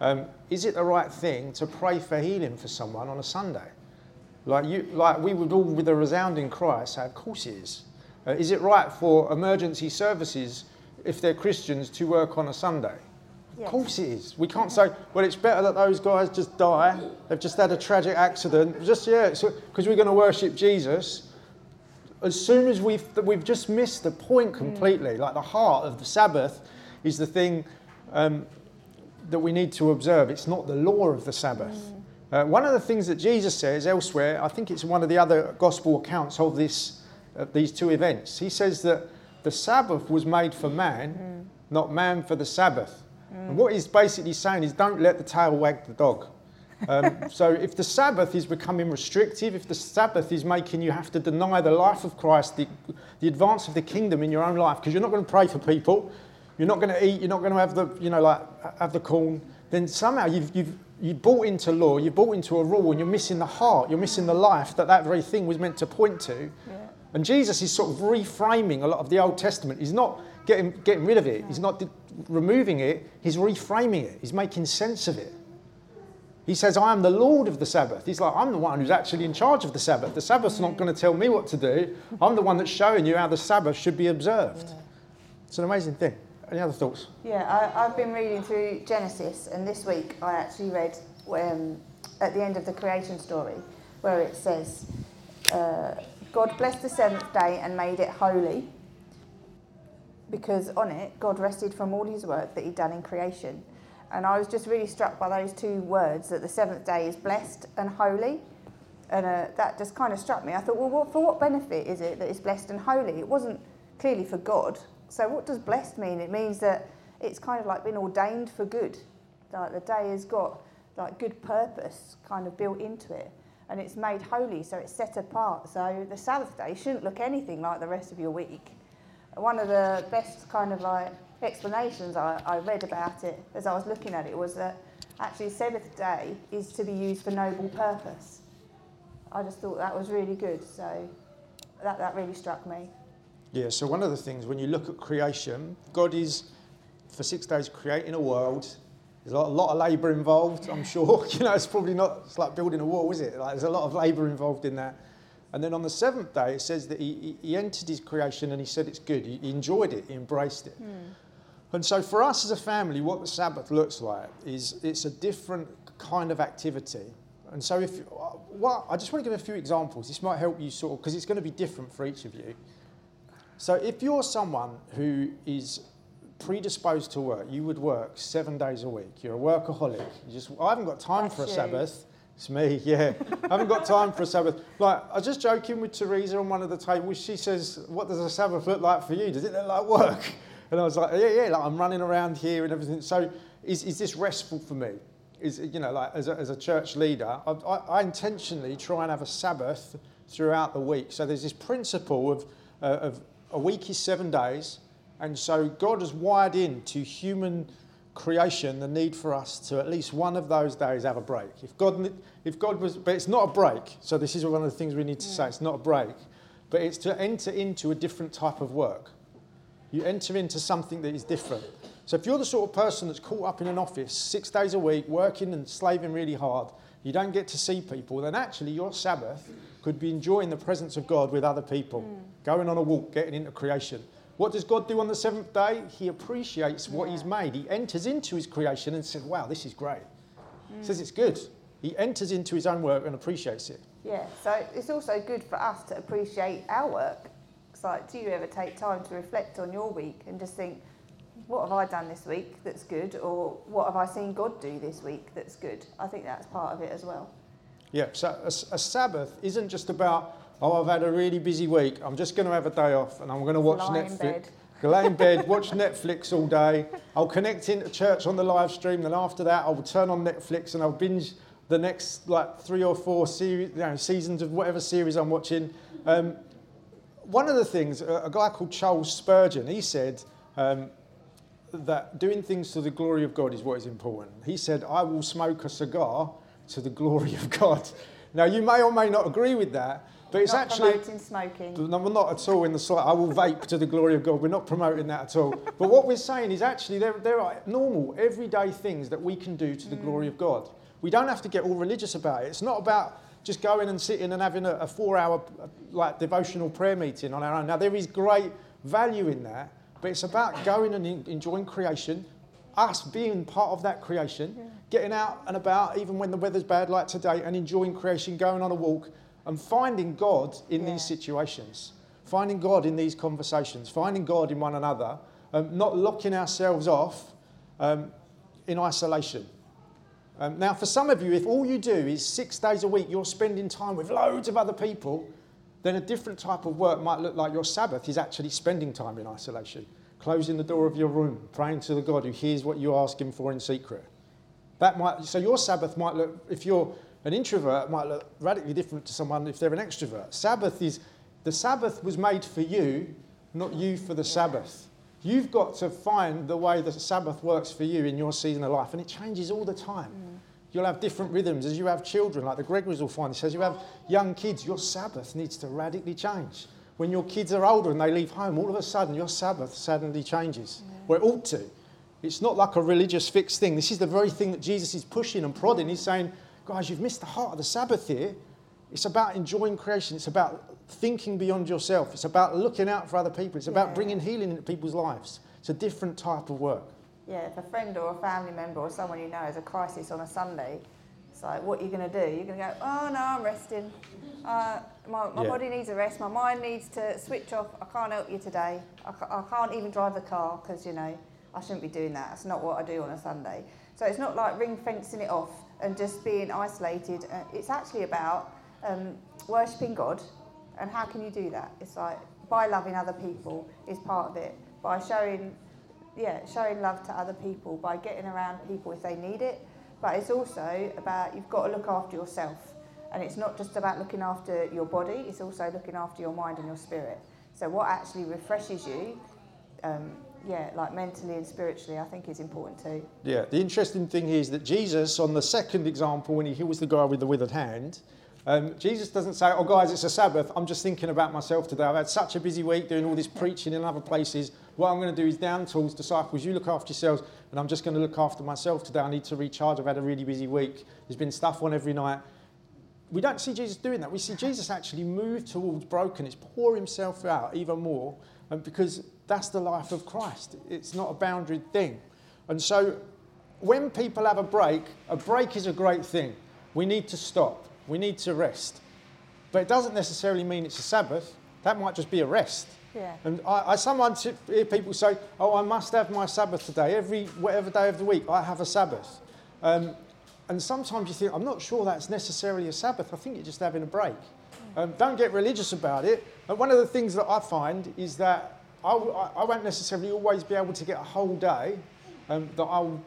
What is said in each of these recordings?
Um, is it the right thing to pray for healing for someone on a Sunday? Like, you, like we would all, with a resounding cry, say, Of course it is. Uh, is it right for emergency services, if they're Christians, to work on a Sunday? Of course it is. We can't say, well, it's better that those guys just die. They've just had a tragic accident. Just, yeah, because we're going to worship Jesus. As soon as we've, we've just missed the point completely, like the heart of the Sabbath is the thing um, that we need to observe. It's not the law of the Sabbath. Uh, one of the things that Jesus says elsewhere, I think it's one of the other gospel accounts of this, uh, these two events. He says that the Sabbath was made for man, not man for the Sabbath. And what he's basically saying is don't let the tail wag the dog. Um, so if the Sabbath is becoming restrictive, if the Sabbath is making you have to deny the life of Christ, the, the advance of the kingdom in your own life, because you're not going to pray for people, you're not going to eat, you're not going to have the, you know, like have the corn, then somehow you've, you've, you've bought into law, you've bought into a rule, and you're missing the heart, you're missing the life that that very thing was meant to point to. And Jesus is sort of reframing a lot of the Old Testament. He's not getting, getting rid of it, he's not removing it, he's reframing it, he's making sense of it. He says, I am the Lord of the Sabbath. He's like, I'm the one who's actually in charge of the Sabbath. The Sabbath's not going to tell me what to do. I'm the one that's showing you how the Sabbath should be observed. It's an amazing thing. Any other thoughts? Yeah, I, I've been reading through Genesis, and this week I actually read um, at the end of the creation story where it says, uh, God blessed the seventh day and made it holy because on it God rested from all his work that he'd done in creation. And I was just really struck by those two words that the seventh day is blessed and holy. And uh, that just kind of struck me. I thought, well, what, for what benefit is it that it's blessed and holy? It wasn't clearly for God. So, what does blessed mean? It means that it's kind of like been ordained for good. Like the day has got like good purpose kind of built into it. And it's made holy, so it's set apart. So, the Sabbath day shouldn't look anything like the rest of your week. One of the best kind of like explanations I, I read about it as I was looking at it was that actually, Sabbath day is to be used for noble purpose. I just thought that was really good. So that, that really struck me. Yeah, so one of the things when you look at creation, God is for six days creating a world. There's a lot, a lot of labour involved, I'm sure. You know, it's probably not, it's like building a wall, is it? Like, there's a lot of labour involved in that. And then on the seventh day, it says that he, he, entered his creation and he said it's good. He, he enjoyed it, he embraced it. Hmm. And so for us as a family, what the Sabbath looks like is it's a different kind of activity. And so if, uh, what, I just want to give a few examples. This might help you sort of, because it's going to be different for each of you. So if you're someone who is predisposed to work, you would work seven days a week. You're a workaholic. You just, I haven't got time That's for a you. Sabbath. It's me, yeah. I haven't got time for a Sabbath. Like, I was just joking with Teresa on one of the tables. She says, What does a Sabbath look like for you? Does it look like work? And I was like, Yeah, yeah, like I'm running around here and everything. So is, is this restful for me? Is, you know, like as a, as a church leader, I, I, I intentionally try and have a Sabbath throughout the week. So there's this principle of, uh, of a week is seven days. And so God has wired into human creation the need for us to at least one of those days have a break. If God, if God was, but it's not a break. So this is one of the things we need to say. It's not a break, but it's to enter into a different type of work. You enter into something that is different. So if you're the sort of person that's caught up in an office six days a week, working and slaving really hard, you don't get to see people, then actually your Sabbath could be enjoying the presence of God with other people, hmm. going on a walk, getting into creation. What does God do on the seventh day? He appreciates what He's made. He enters into His creation and says, Wow, this is great. He says it's good. He enters into His own work and appreciates it. Yeah, so it's also good for us to appreciate our work. It's like, do you ever take time to reflect on your week and just think, what have I done this week that's good, or what have I seen God do this week that's good? I think that's part of it as well. Yeah, so a, a Sabbath isn't just about, oh, I've had a really busy week, I'm just going to have a day off and I'm going to watch Lie in Netflix. Go lay in bed, watch Netflix all day. I'll connect into church on the live stream, then after that, I'll turn on Netflix and I'll binge the next like three or four series, you know, seasons of whatever series I'm watching. Um, one of the things, a, a guy called Charles Spurgeon, he said um, that doing things to the glory of God is what is important. He said, I will smoke a cigar to the glory of God. Now, you may or may not agree with that, But it's not actually promoting smoking. No, we're not at all in the slight. I will vape to the glory of God. We're not promoting that at all. But what we're saying is actually there, there are normal, everyday things that we can do to the mm. glory of God. We don't have to get all religious about it. It's not about just going and sitting and having a, a four-hour like devotional prayer meeting on our own. Now there is great value in that, but it's about going and en- enjoying creation, us being part of that creation, getting out and about even when the weather's bad like today, and enjoying creation, going on a walk, and finding God in Yeah. these situations, finding God in these conversations, finding God in one another, um, not locking ourselves off um, in isolation. Um, now, for some of you, if all you do is six days a week, you're spending time with loads of other people, then a different type of work might look like your Sabbath is actually spending time in isolation, closing the door of your room, praying to the God who hears what you ask Him for in secret. That might, so your Sabbath might look, if you're an introvert, might look radically different to someone if they're an extrovert. Sabbath is, the Sabbath was made for you, not you for the Sabbath. You've got to find the way the Sabbath works for you in your season of life, and it changes all the time. Mm. You'll have different rhythms as you have children, like the Gregories will find this. As you have young kids, your Sabbath needs to radically change. When your kids are older and they leave home, all of a sudden your Sabbath suddenly changes. Where it ought to. It's not like a religious fixed thing. This is the very thing that Jesus is pushing and prodding. He's saying, guys, you've missed the heart of the Sabbath here. It's about enjoying creation. It's about thinking beyond yourself. It's about looking out for other people. It's about Yeah. bringing healing into people's lives. It's a different type of work. Yeah, if a friend or a family member or someone you know has a crisis on a Sunday, it's like, what are you going to do? You're going to go, oh no, I'm resting. Uh, my my Yeah. body needs a rest. My mind needs to switch off. I can't help you today. I, ca- I can't even drive the car because, you know, I shouldn't be doing that. That's not what I do on a Sunday. So it's not like ring fencing it off and just being isolated. Uh, it's actually about um, worshipping God. And how can you do that? It's like by loving other people is part of it. By showing yeah, showing love to other people by getting around people if they need it. But it's also about you've got to look after yourself. And it's not just about looking after your body, it's also looking after your mind and your spirit. So, what actually refreshes you, um, yeah, like mentally and spiritually, I think is important too. Yeah, the interesting thing is that Jesus, on the second example, when he heals the guy with the withered hand, um, Jesus doesn't say, Oh, guys, it's a Sabbath. I'm just thinking about myself today. I've had such a busy week doing all this preaching in other places. What I'm going to do is down tools, disciples, you look after yourselves, and I'm just going to look after myself today. I need to recharge. I've had a really busy week. There's been stuff on every night. We don't see Jesus doing that. We see Jesus actually move towards brokenness, pour himself out even more, and because that's the life of Christ. It's not a boundaried thing. And so when people have a break, a break is a great thing. We need to stop. We need to rest. But it doesn't necessarily mean it's a Sabbath. That might just be a rest. Yeah. And I, I sometimes hear people say, "Oh, I must have my Sabbath today. Every whatever day of the week, I have a Sabbath." Um, and sometimes you think, "I'm not sure that's necessarily a Sabbath. I think you're just having a break." Um, don't get religious about it. And one of the things that I find is that I, w- I- I won't necessarily always be able to get a whole day um, that I'll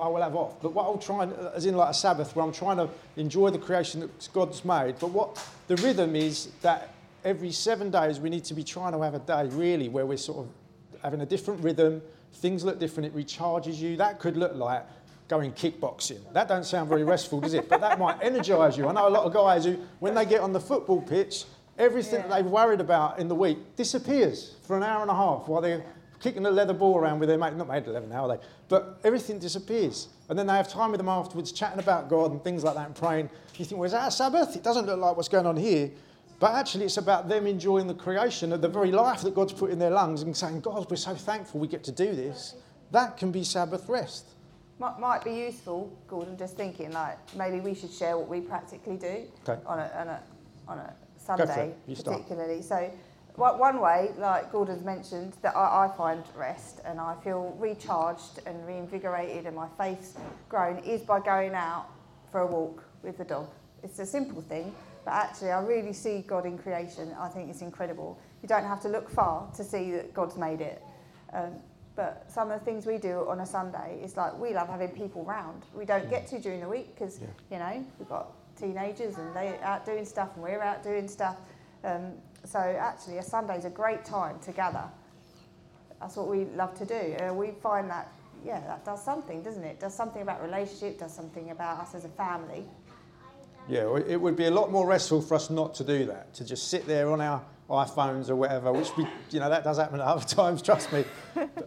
I will have off. But what I'll try and, as in like a Sabbath, where I'm trying to enjoy the creation that God's made. But what the rhythm is that every seven days we need to be trying to have a day really where we're sort of having a different rhythm. Things look different. It recharges you. That could look like going kickboxing. That don't sound very restful, does it? But that might energise you. I know a lot of guys who, when they get on the football pitch, everything that they've worried about in the week disappears for an hour and a half while they're kicking a leather ball around with their mate. Not made of leather now, are they? But everything disappears. And then they have time with them afterwards, chatting about God and things like that and praying. You think, well, is that a Sabbath? It doesn't look like what's going on here. But actually, it's about them enjoying the creation of the very life that God's put in their lungs and saying, God, we're so thankful we get to do this. That can be Sabbath rest. Might, might be useful, Gordon, just thinking like maybe we should share what we practically do Okay. on a, on a, on a. Sunday, You start. particularly. So, one way, like Gordon's mentioned, that I, I find rest and I feel recharged and reinvigorated and my faith's grown is by going out for a walk with the dog. It's a simple thing, but actually, I really see God in creation. I think it's incredible. You don't have to look far to see that God's made it. Um, but some of the things we do on a Sunday is like we love having people round. We don't get to during the week because Yeah. you know we've got teenagers and they're out doing stuff and we're out doing stuff. Um, so actually, a Sunday is a great time to gather. That's what we love to do. Uh, we find that yeah, that does something, doesn't it? Does something about relationship. Does something about us as a family. Yeah, it would be a lot more restful for us not to do that, to just sit there on our iPhones or whatever, which we, you know, that does happen at other times, trust me,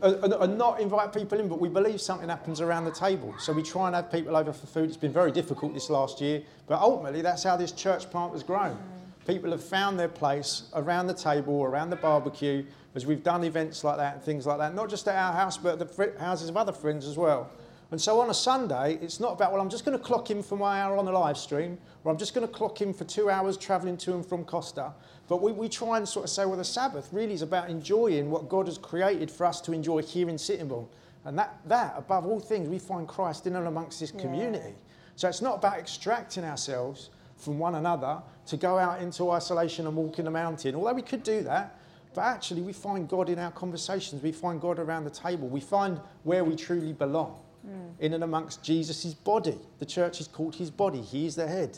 and, and, not invite people in, but we believe something happens around the table. So we try and have people over for food. It's been very difficult this last year, but ultimately that's how this church plant has grown. People have found their place around the table, around the barbecue, as we've done events like that and things like that, not just at our house, but at the houses of other friends as well. And so on a Sunday, it's not about, well, I'm just going to clock in for my hour on the live stream, or I'm just going to clock in for two hours travelling to and from Costa. But we, we try and sort of say, well, the Sabbath really is about enjoying what God has created for us to enjoy here in Sittingbourne. And that, that, above all things, we find Christ in and amongst this community. Yeah. So it's not about extracting ourselves from one another to go out into isolation and walk in the mountain, although we could do that. But actually, we find God in our conversations. We find God around the table. We find where we truly belong mm. in and amongst Jesus' body. The church is called his body, he is the head.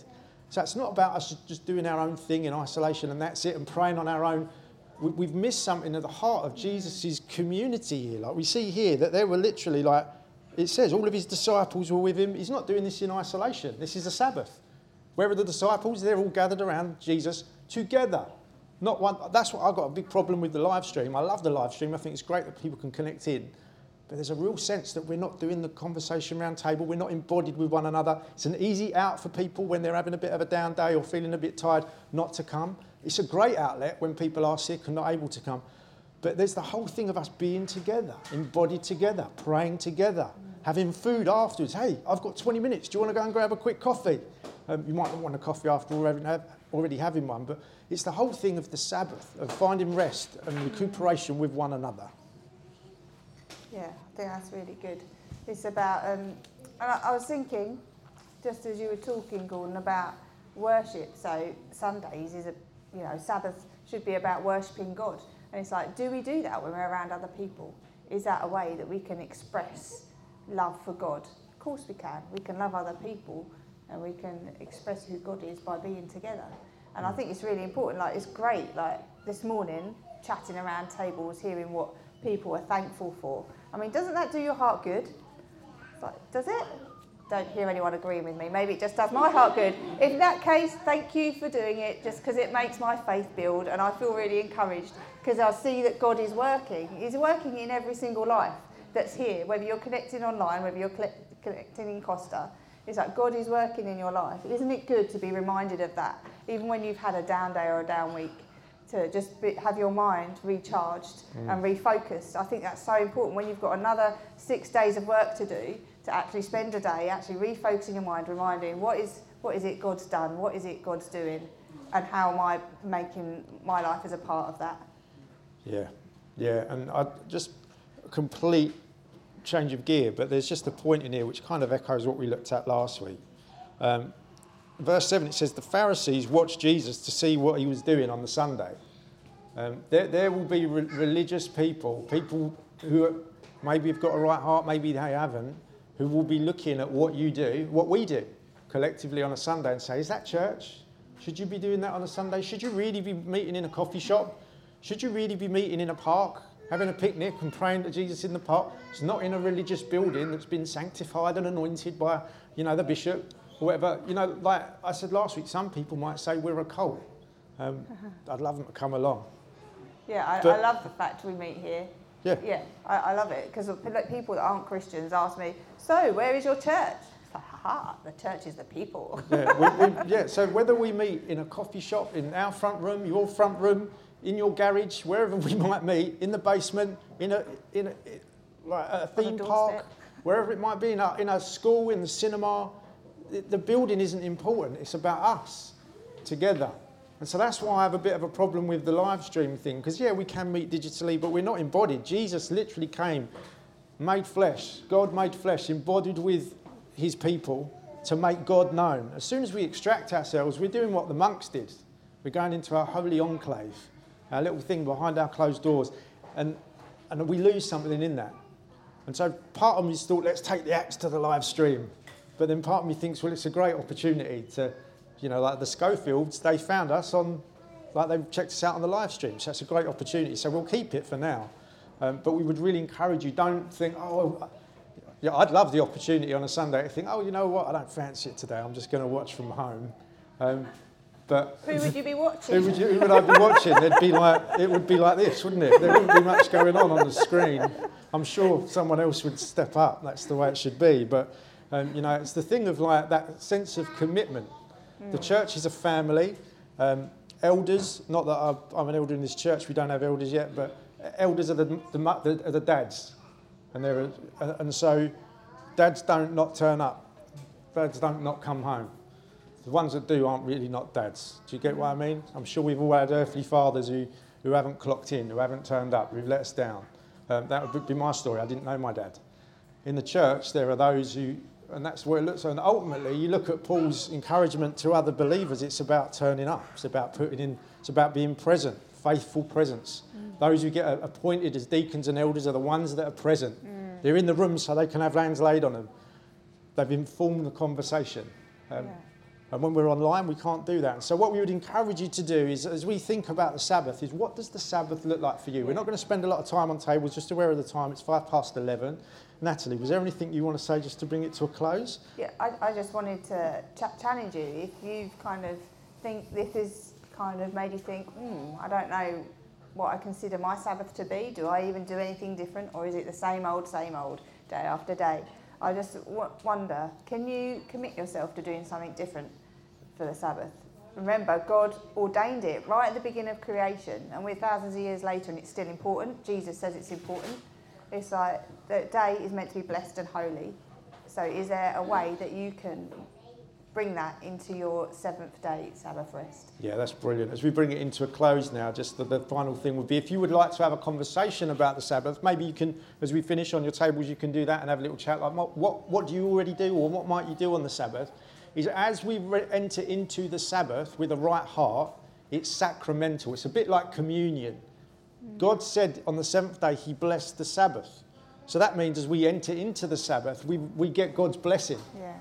So it's not about us just doing our own thing in isolation and that's it and praying on our own. We, have missed something at the heart of Jesus' community here. Like we see here that they were literally like, it says all of his disciples were with him. He's not doing this in isolation. This is a Sabbath. Where are the disciples? They're all gathered around Jesus together. Not one. That's what I've got a big problem with the live stream. I love the live stream. I think it's great that people can connect in. But there's a real sense that we're not doing the conversation round table, we're not embodied with one another. It's an easy out for people when they're having a bit of a down day or feeling a bit tired not to come. It's a great outlet when people are sick and not able to come. But there's the whole thing of us being together, embodied together, praying together, having food afterwards. Hey, I've got 20 minutes. Do you want to go and grab a quick coffee? Um, you might not want a coffee after already having one, but it's the whole thing of the Sabbath, of finding rest and recuperation with one another. Yeah, I think that's really good. It's about, um, and I, I was thinking, just as you were talking, Gordon, about worship. So Sundays is a, you know, Sabbath should be about worshipping God. And it's like, do we do that when we're around other people? Is that a way that we can express love for God? Of course we can. We can love other people and we can express who God is by being together. And I mm. think it's really important. Like, it's great, like this morning, chatting around tables, hearing what people are thankful for. I mean, doesn't that do your heart good? Like, does it? Don't hear anyone agreeing with me. Maybe it just does my heart good. In that case, thank you for doing it, just because it makes my faith build, and I feel really encouraged because I see that God is working. He's working in every single life that's here, whether you're connecting online, whether you're connecting in Costa. It's like God is working in your life. Isn't it good to be reminded of that, even when you've had a down day or a down week? to just be, have your mind recharged mm. and refocused. I think that's so important when you've got another six days of work to do to actually spend a day actually refocusing your mind, reminding what is what is it God's done, what is it God's doing, and how am I making my life as a part of that. Yeah, yeah, and I just complete change of gear, but there's just a point in here which kind of echoes what we looked at last week. Um, verse 7, it says, The Pharisees watched Jesus to see what he was doing on the Sunday. Um, there, there will be re- religious people, people who maybe have got a right heart, maybe they haven't, who will be looking at what you do, what we do collectively on a Sunday and say, Is that church? Should you be doing that on a Sunday? Should you really be meeting in a coffee shop? Should you really be meeting in a park, having a picnic and praying to Jesus in the park? It's not in a religious building that's been sanctified and anointed by, you know, the bishop or whatever. You know, like I said last week, some people might say we're a cult. Um, I'd love them to come along. Yeah, I, but, I, love the fact we meet here. Yeah. Yeah, I, I love it because people that aren't Christians ask me, so where is your church? Haha, the church is the people. yeah, we, we, yeah, so whether we meet in a coffee shop, in our front room, your front room, in your garage, wherever we might meet, in the basement, in a, in a, like a theme park, wherever it might be, in a, in a school, in the cinema, the building isn't important. It's about us together. And so that's why I have a bit of a problem with the live stream thing. Because, yeah, we can meet digitally, but we're not embodied. Jesus literally came, made flesh. God made flesh, embodied with his people to make God known. As soon as we extract ourselves, we're doing what the monks did. We're going into our holy enclave, our little thing behind our closed doors. And, and we lose something in that. And so part of me thought, let's take the axe to the live stream. But then part of me thinks, well, it's a great opportunity to, you know, like the Schofields, they found us on, like they checked us out on the live stream. So that's a great opportunity. So we'll keep it for now. Um, but we would really encourage you, don't think, oh, yeah, I'd love the opportunity on a Sunday to think, oh, you know what, I don't fancy it today. I'm just going to watch from home. Um, but Who would you be watching? who would, you, who would I be watching? It'd be like it would be like this, wouldn't it? There wouldn't be much going on on the screen. I'm sure someone else would step up. That's the way it should be. But um, you know, it's the thing of like that sense of commitment. The church is a family. Um, elders, not that I've, I'm an elder in this church, we don't have elders yet, but elders are the, the, the, are the dads. And, they're, and so dads don't not turn up, dads don't not come home. The ones that do aren't really not dads. Do you get what I mean? I'm sure we've all had earthly fathers who, who haven't clocked in, who haven't turned up, who've let us down. Um, that would be my story. I didn't know my dad. In the church, there are those who, and that's where it looks. And ultimately, you look at Paul's encouragement to other believers. It's about turning up. It's about putting in. It's about being present, faithful presence. Those who get appointed as deacons and elders are the ones that are present. They're in the room so they can have hands laid on them. They've informed the conversation. Um, Yeah. And when we're online, we can't do that. So, what we would encourage you to do is, as we think about the Sabbath, is what does the Sabbath look like for you? We're not going to spend a lot of time on tables, just aware of the time. It's five past 11. Natalie, was there anything you want to say just to bring it to a close? Yeah, I, I just wanted to ch- challenge you. If you've kind of think this is kind of made you think, hmm, I don't know what I consider my Sabbath to be. Do I even do anything different, or is it the same old, same old, day after day? I just w- wonder, can you commit yourself to doing something different for the Sabbath? Remember, God ordained it right at the beginning of creation, and we're thousands of years later, and it's still important. Jesus says it's important. It's like the day is meant to be blessed and holy. So, is there a way that you can bring that into your seventh day Sabbath rest? Yeah, that's brilliant. As we bring it into a close now, just the, the final thing would be if you would like to have a conversation about the Sabbath, maybe you can, as we finish on your tables, you can do that and have a little chat like, what, what, what do you already do or what might you do on the Sabbath? Is as we re- enter into the Sabbath with a right heart, it's sacramental. It's a bit like communion. God said on the seventh day, He blessed the Sabbath. So that means as we enter into the Sabbath, we, we get God's blessing. Yeah.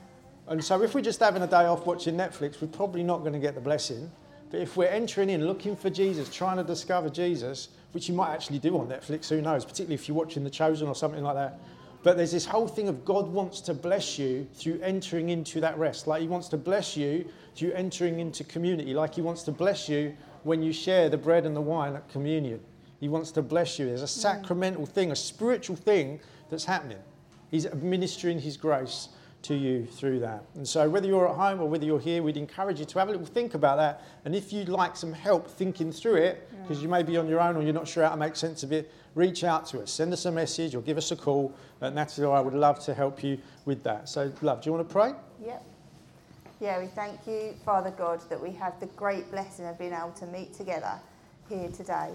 And so if we're just having a day off watching Netflix, we're probably not going to get the blessing. But if we're entering in, looking for Jesus, trying to discover Jesus, which you might actually do on Netflix, who knows, particularly if you're watching The Chosen or something like that. But there's this whole thing of God wants to bless you through entering into that rest. Like He wants to bless you through entering into community. Like He wants to bless you when you share the bread and the wine at communion. He wants to bless you. There's a mm. sacramental thing, a spiritual thing that's happening. He's administering His grace to you through that. And so, whether you're at home or whether you're here, we'd encourage you to have a little think about that. And if you'd like some help thinking through it, because you may be on your own or you're not sure how to make sense of it, reach out to us. Send us a message or give us a call. Uh, Natalie or I would love to help you with that. So, love, do you want to pray? Yep. Yeah, we thank you, Father God, that we have the great blessing of being able to meet together here today,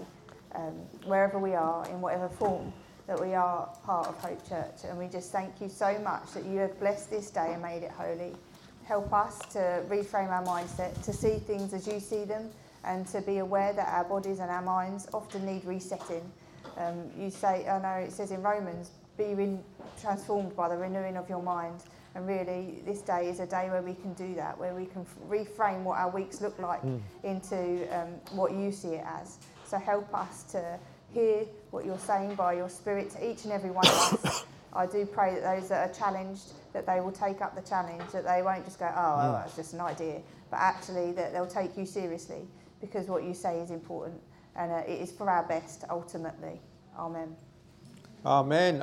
um, wherever we are, in whatever form that we are part of Hope Church. And we just thank you so much that you have blessed this day and made it holy. Help us to reframe our mindset, to see things as you see them, and to be aware that our bodies and our minds often need resetting. Um, you say, I know it says in Romans, be re- transformed by the renewing of your mind. And really, this day is a day where we can do that, where we can f- reframe what our weeks look like into um, what you see it as. So help us to hear what you're saying by your Spirit to each and every one of us. I do pray that those that are challenged, that they will take up the challenge, that they won't just go, oh, well, that's just an idea, but actually that they'll take you seriously because what you say is important and uh, it is for our best ultimately. Amen. Amen. Amen.